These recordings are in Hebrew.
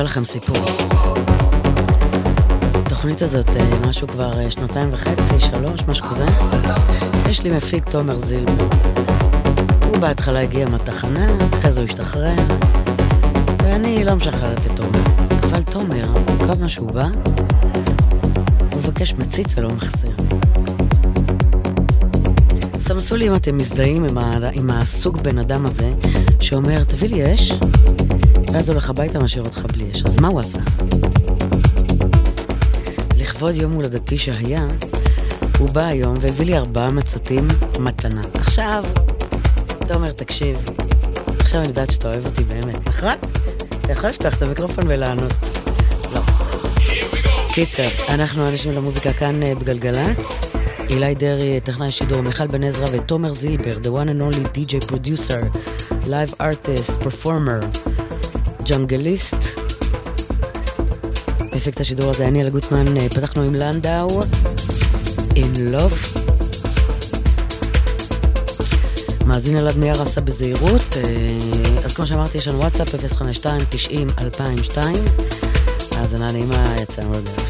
אספר לכם סיפור. התוכנית הזאת, אה, משהו כבר אה, שנתיים וחצי, שלוש, משהו כזה. יש לי מפיק תומר זילבר. הוא בהתחלה הגיע מהתחנה, אחרי זה הוא השתחרר, ואני לא משחררת את תומר. אבל תומר, כל מה שהוא בא, הוא מבקש מצית ולא מחסיר. סמסו לי אם אתם מזדהים עם, ה... עם הסוג בן אדם הזה, שאומר, תביא לי אש, ואז הולך הביתה, משאיר אותך בלי אש. אז מה הוא עשה? לכבוד יום הולדתי שהיה, הוא בא היום והביא לי ארבעה מצתים מתנה. עכשיו, אתה אומר, תקשיב, עכשיו אני יודעת שאתה אוהב אותי באמת, נכון? אתה יכול לפתוח את המיקרופון ולענות. לא. קיצר, אנחנו אנשים למוזיקה כאן אה, בגלגלצ. אילי דרעי, טכנאי שידור, מיכל בן עזרא ותומר זילבר, the one and only DJ producer, live artist, performer. ג'אנגליסט. אפקט השידור הזה, אני אלה גוטמן, אה, פתחנו עם לנדאו, In Love. מאזין אליו מיאר עשה בזהירות, אה, אז כמו שאמרתי, יש לנו וואטסאפ 052-90-2002, האזנה נעימה, יצאנו לדרך.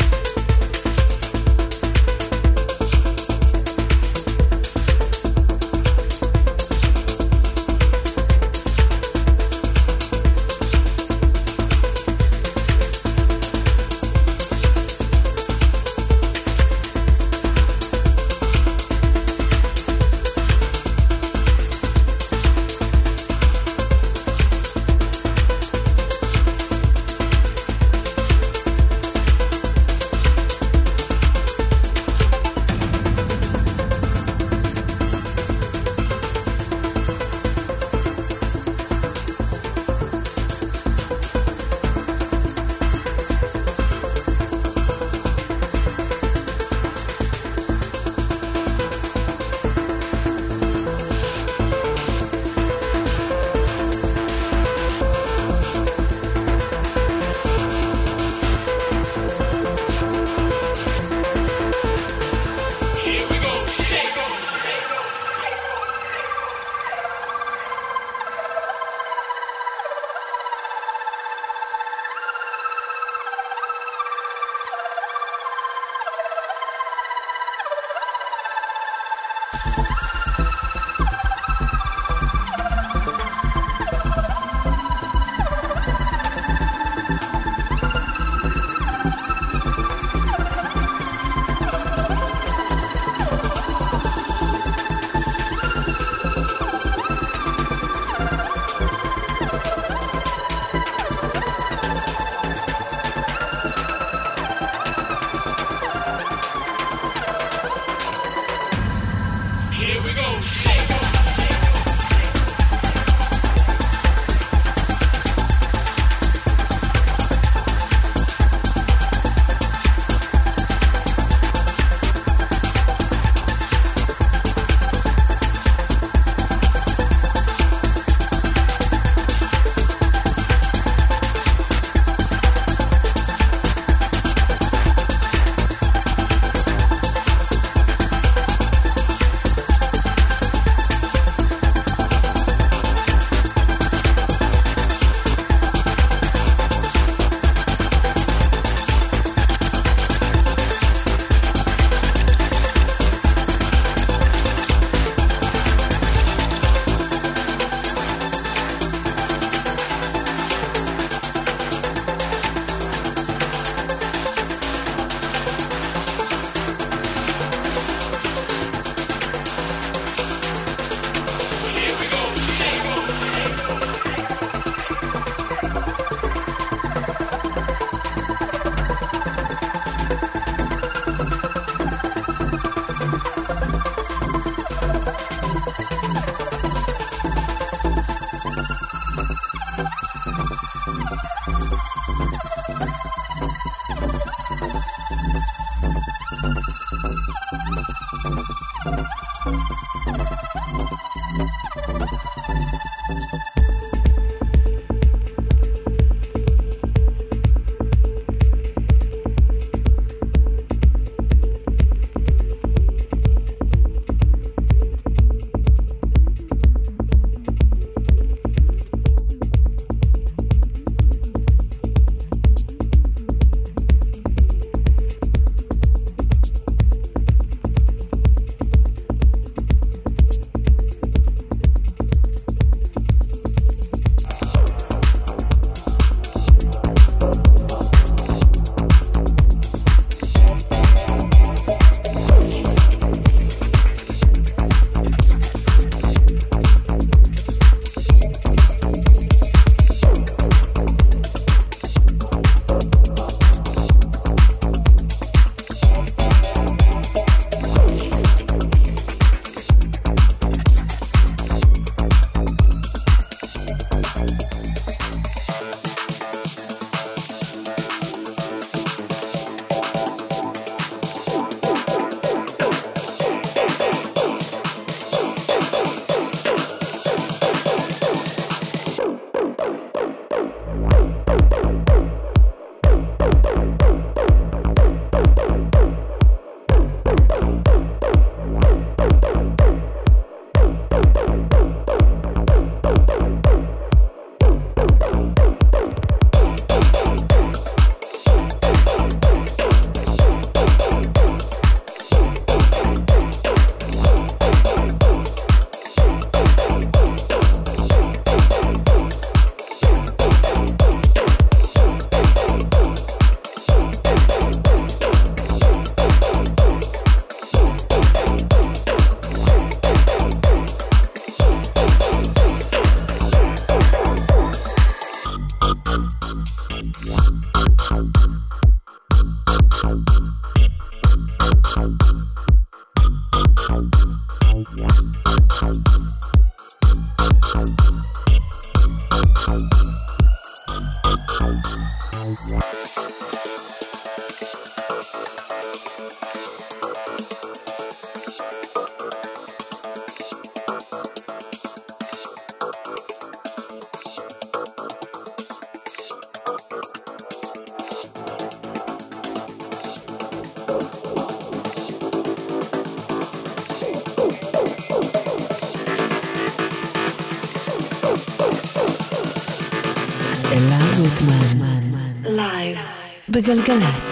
בגלגלצ.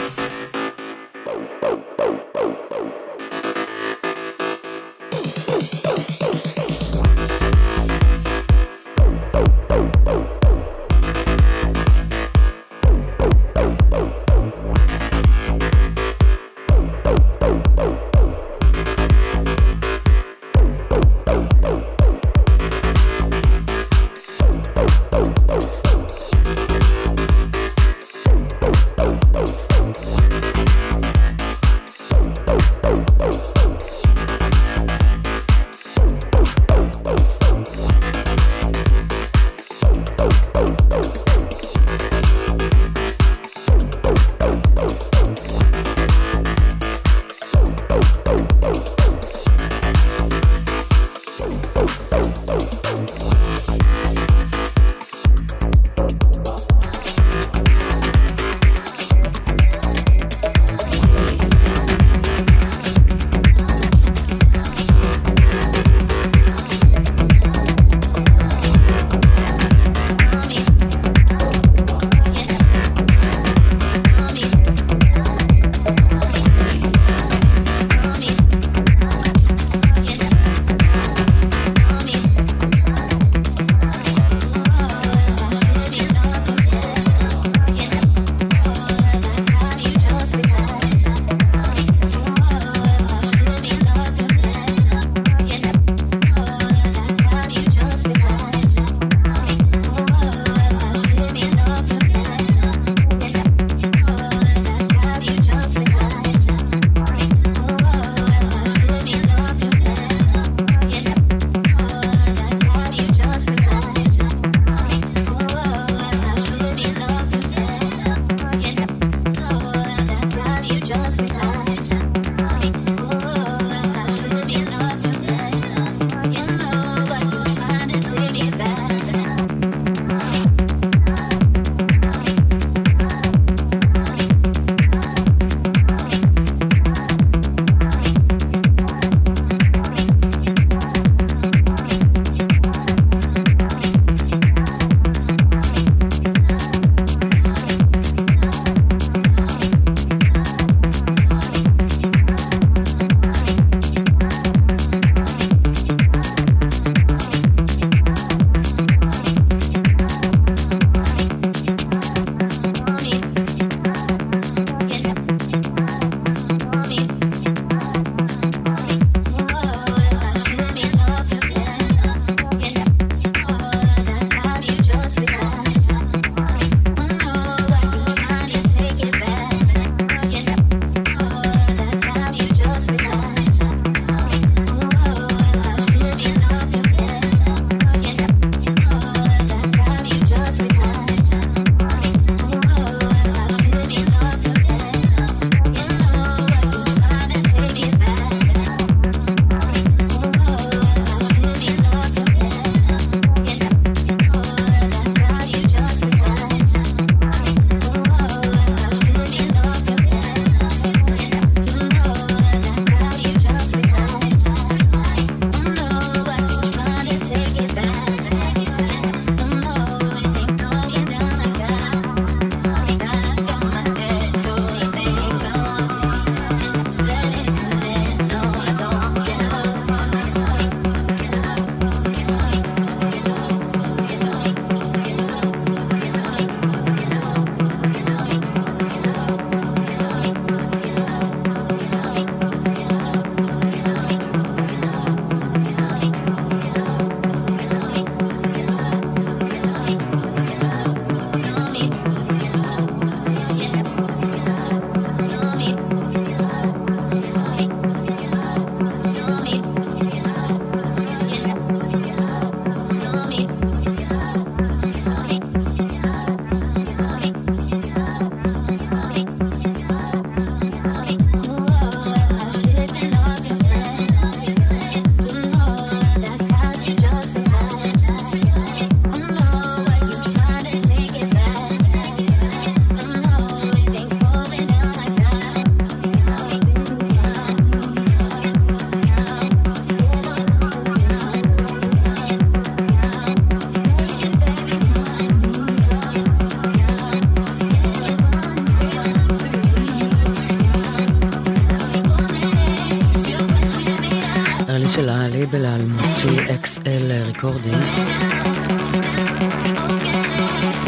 Recordings.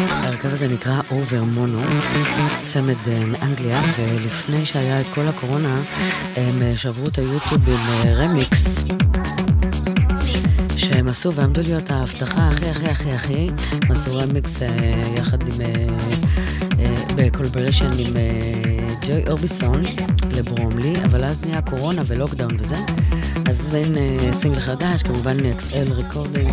ההרכב הזה נקרא Overmono, צמד אה, מאנגליה, ולפני שהיה את כל הקורונה, הם אה, שברו את היוטיוב עם רמיקס. שהם עשו ועמדו להיות ההבטחה הכי הכי הכי הכי, הם עשו רמיקס יחד עם, ב collaboration עם ג'וי אורביסון לברומלי, אבל אז נהיה קורונה ו lockdown וזה, אז אין uh, סינגל חדש, כמובן XL Recordings.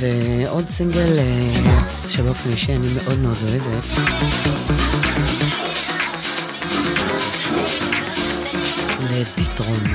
ועוד סינגל uh, שבאופן אישי אני מאוד מאוד אוהבת. ליידיטרון.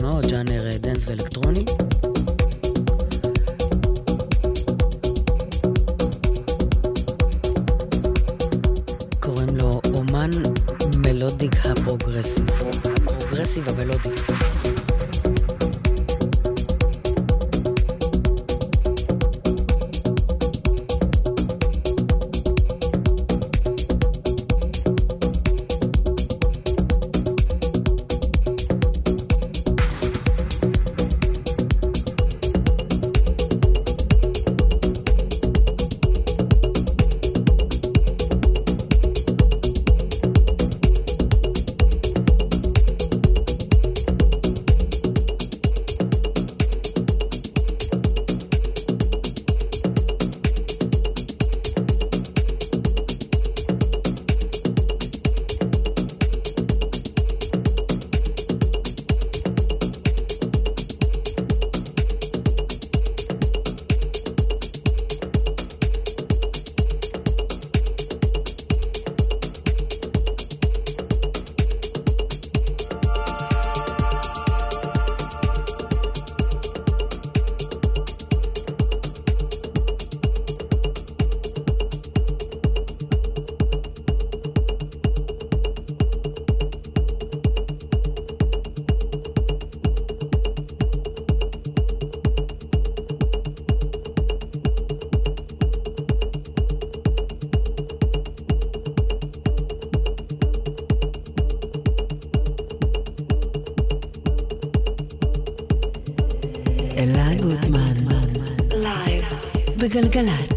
¿no? בגלגלצ.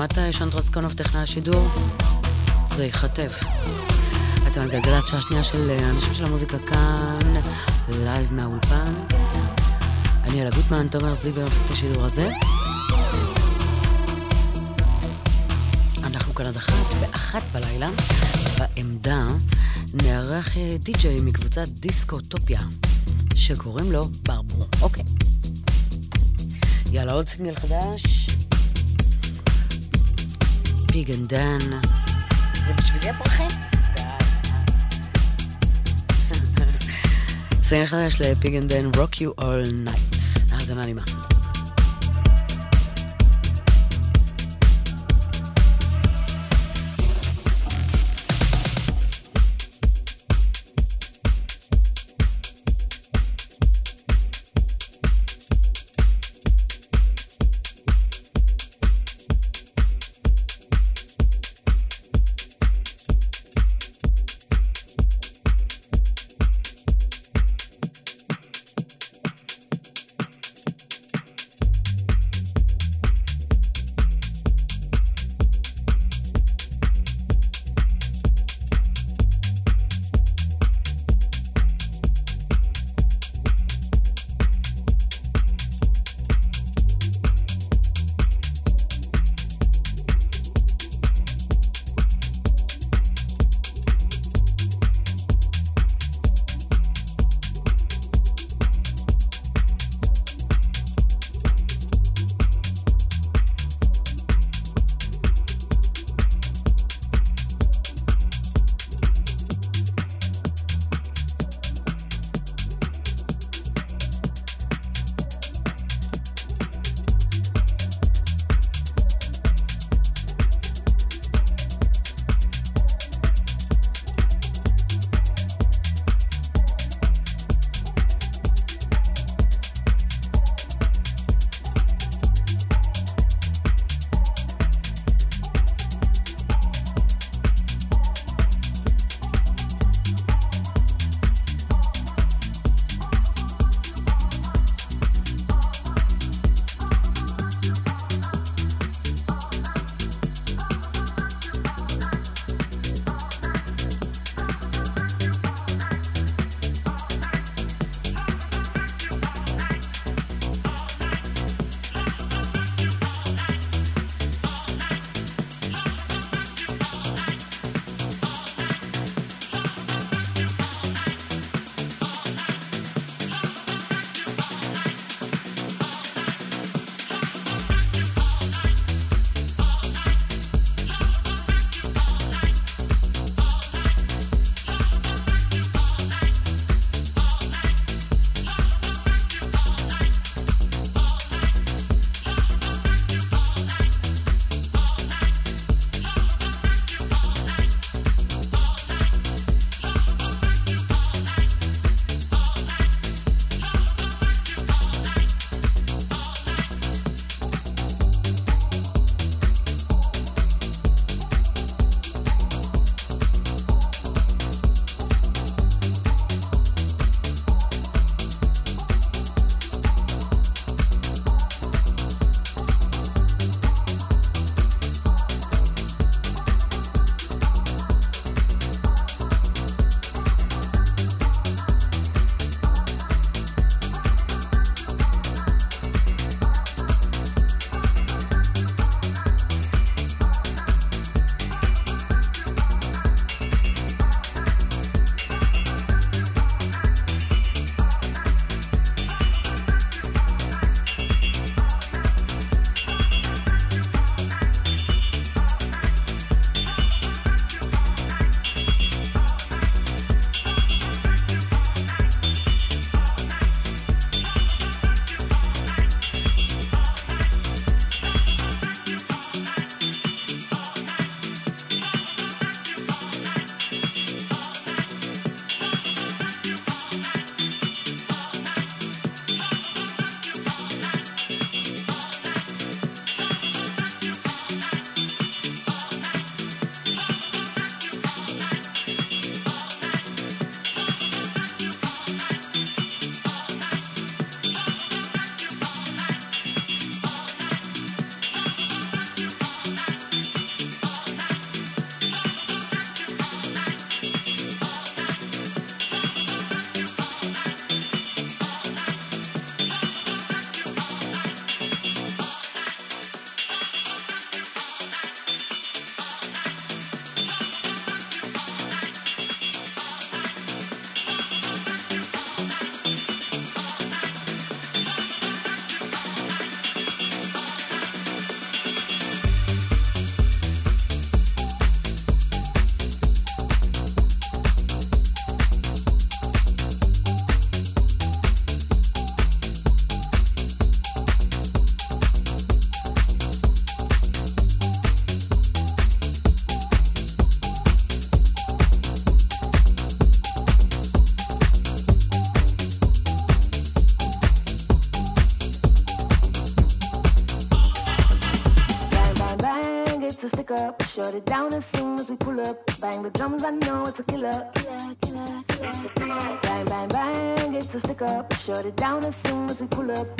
שמעת שנטרוס קונוב טכנאי השידור? זה ייכתב. אתם על גלגלת שעה שנייה של אה, אנשים של המוזיקה כאן, לייב מהאולפן. אני אלה גוטמן, תומר זיגר, מפקד השידור הזה. אנחנו כאן עד אחת, באחת בלילה, בעמדה, נארח אה, די-ג'יי מקבוצת דיסקוטופיה, שקוראים לו ברברו. אוקיי. יאללה, עוד סינגל חדש. פיג אנד דן. זה בשבילי הפרחים? סינגל חדש לפיג אנד דן, Rock You All Night. האזנה נעימה. up and shut it down as soon as we pull up.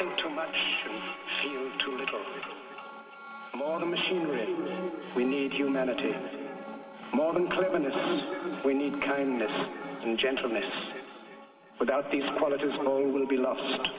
think too much and feel too little. More than machinery, we need humanity. More than cleverness, we need kindness and gentleness. Without these qualities, all will be lost.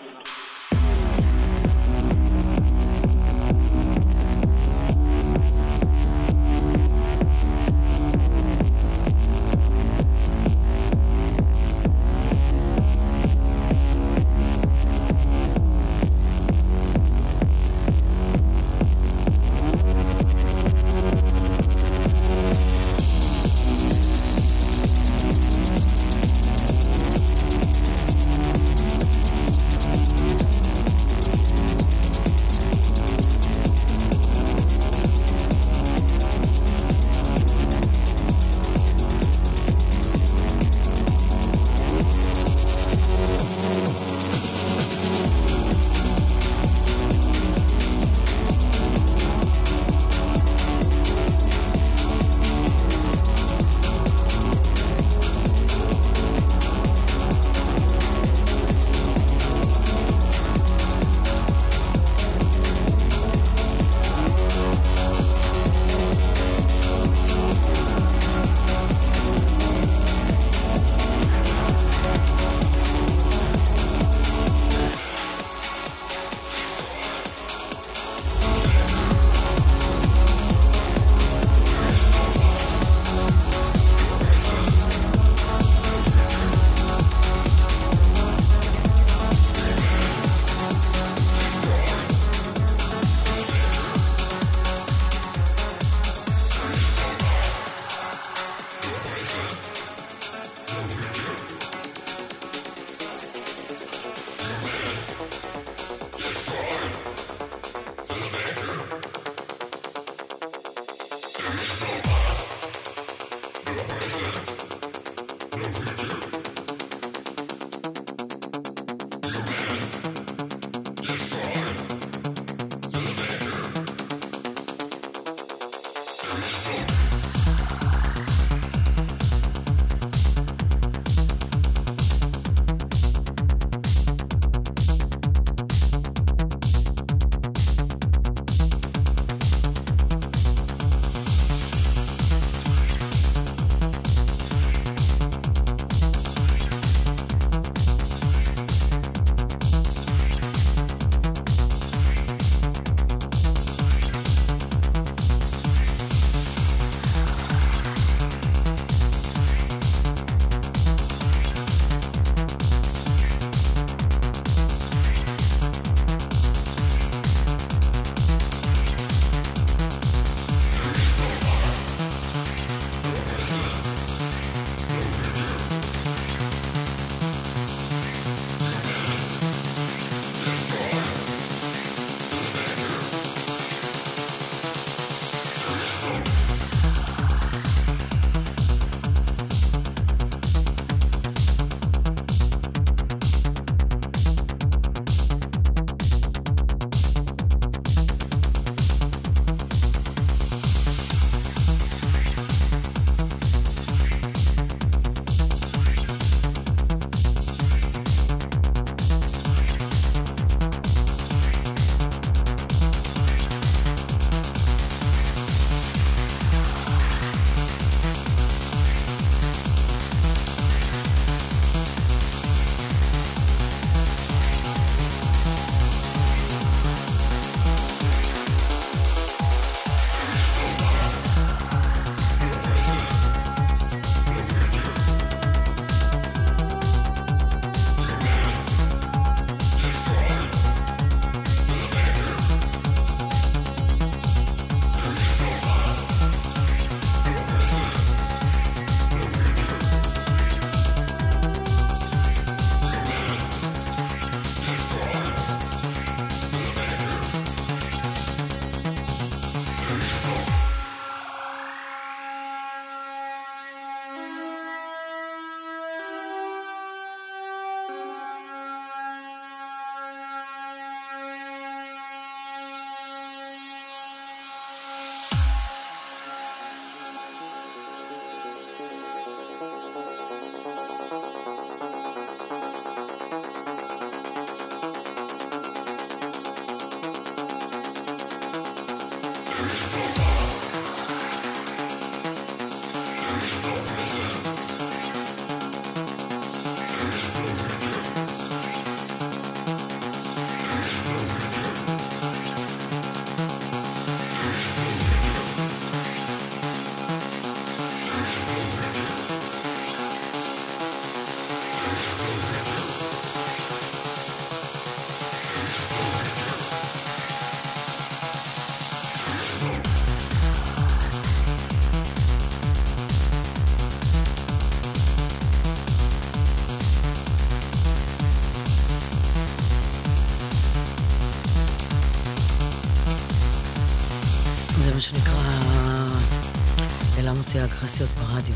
אגרסיות ברדיו.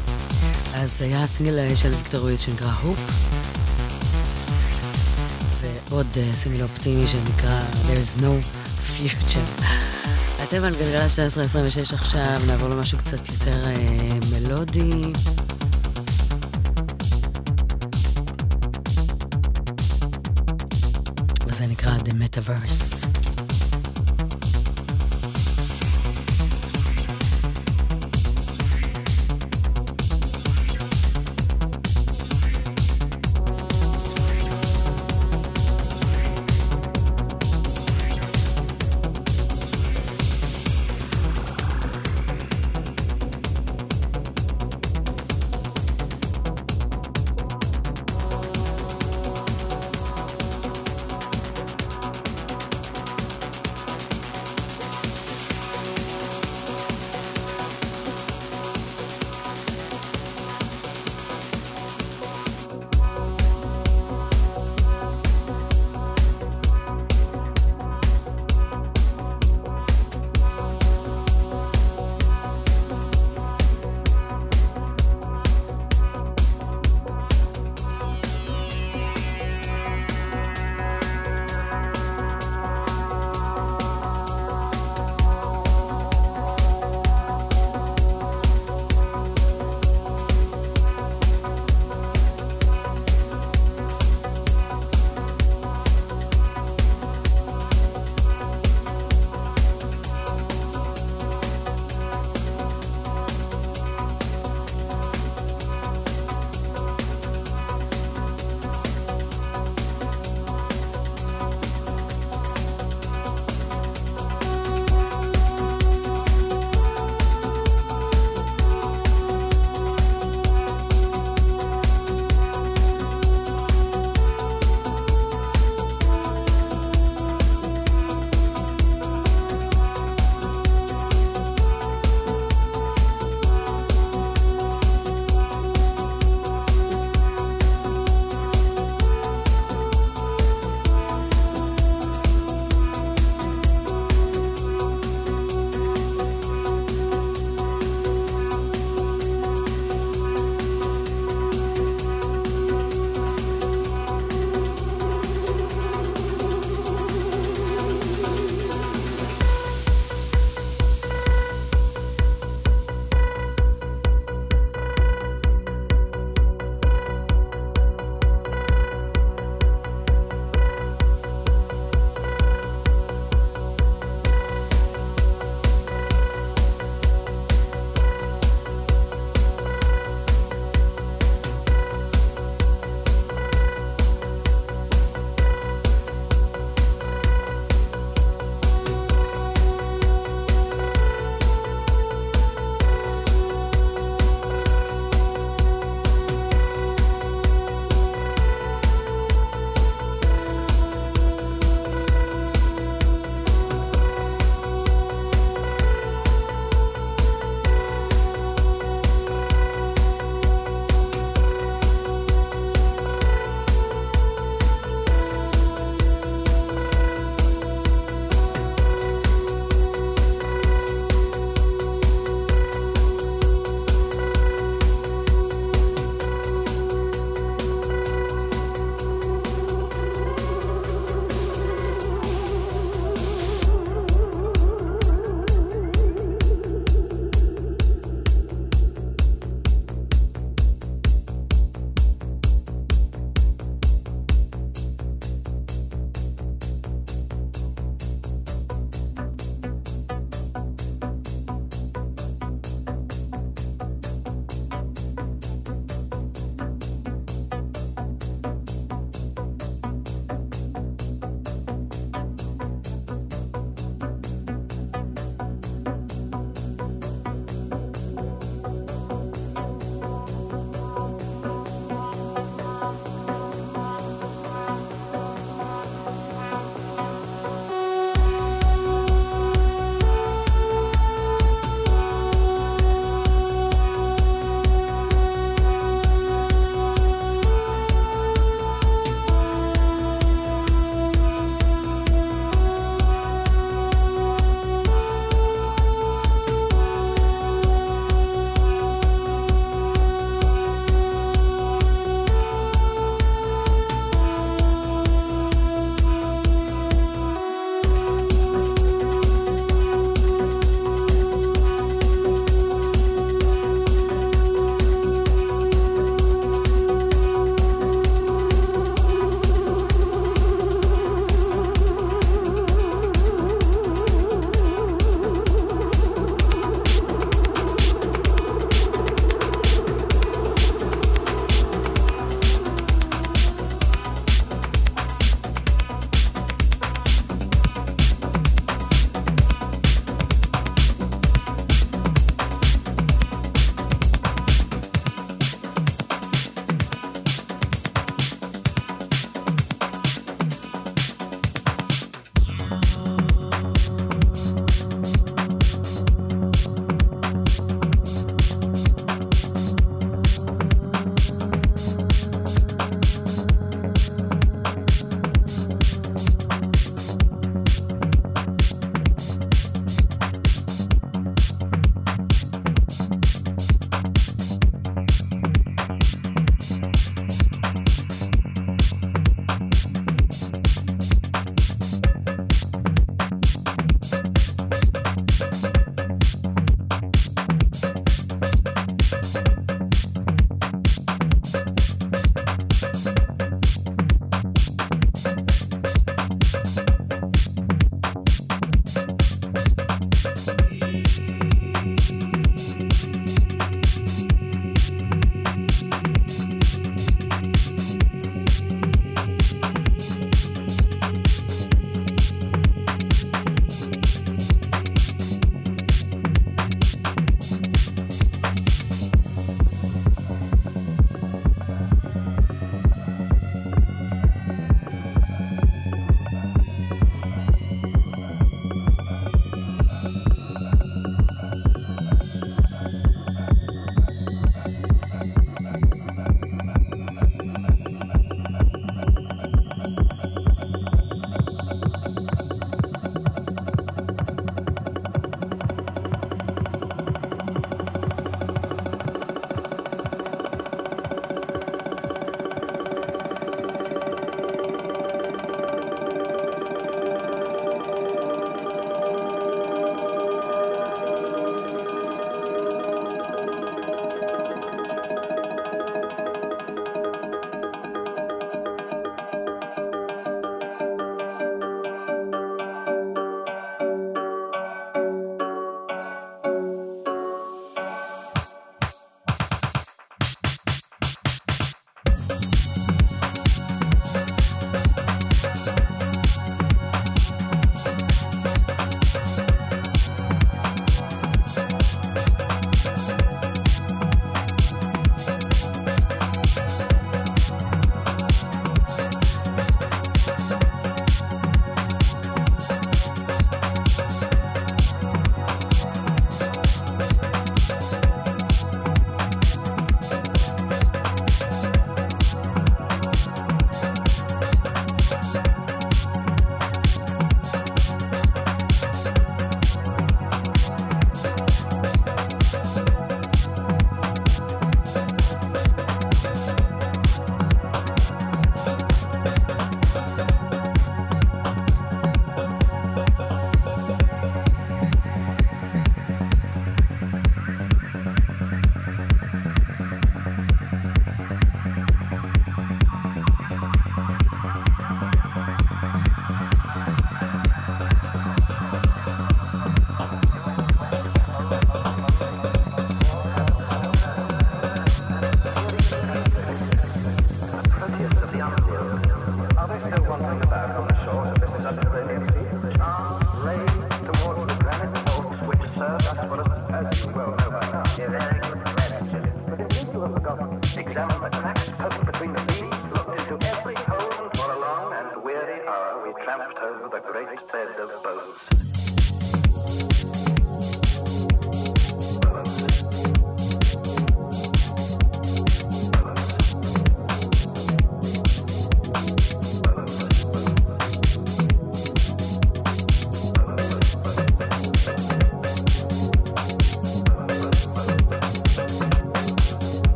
אז היה סינגל של ויקטור וויז שנקרא הופ, ועוד uh, סינגל אופטימי שנקרא There's no future. אתם על גלגלת 1226 עכשיו, נעבור למשהו קצת יותר uh, מלודי. וזה נקרא The Metaverse.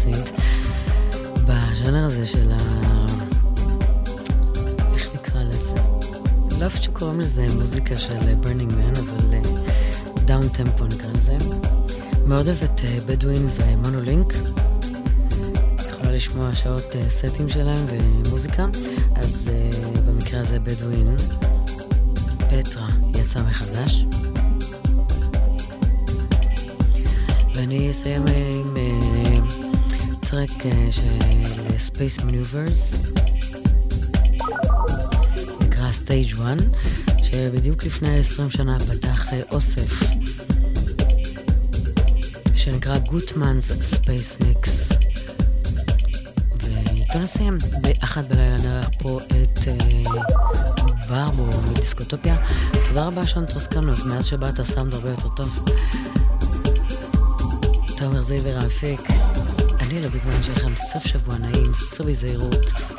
ו acid, בז'אנר הזה של ה... איך נקרא לזה? לא אוהבת שקוראים לזה מוזיקה של ברנינג מן, אבל downtempo נקרא לזה. מאוד אוהבת בדואין ומונולינק. יכולה לשמוע שעות סטים שלהם ומוזיקה, אז במקרה הזה בדואין. פטרה יצא מחדש. ואני אסיים עם טרק של Space Maneuvers, נקרא Stage 1, שבדיוק לפני 20 שנה פתח אוסף, שנקרא גוטמאנס Space Mix. ואיתו נסיים, באחת בלילה נערך פה את ברבו מדיסקוטופיה. תודה רבה שון טרוסקנוב, מאז שבאת הסאונד הרבה יותר טוב. תומר זיבר האפיק, אני לביטמן שלכם סוף שבוע נעים, סעו בזהירות.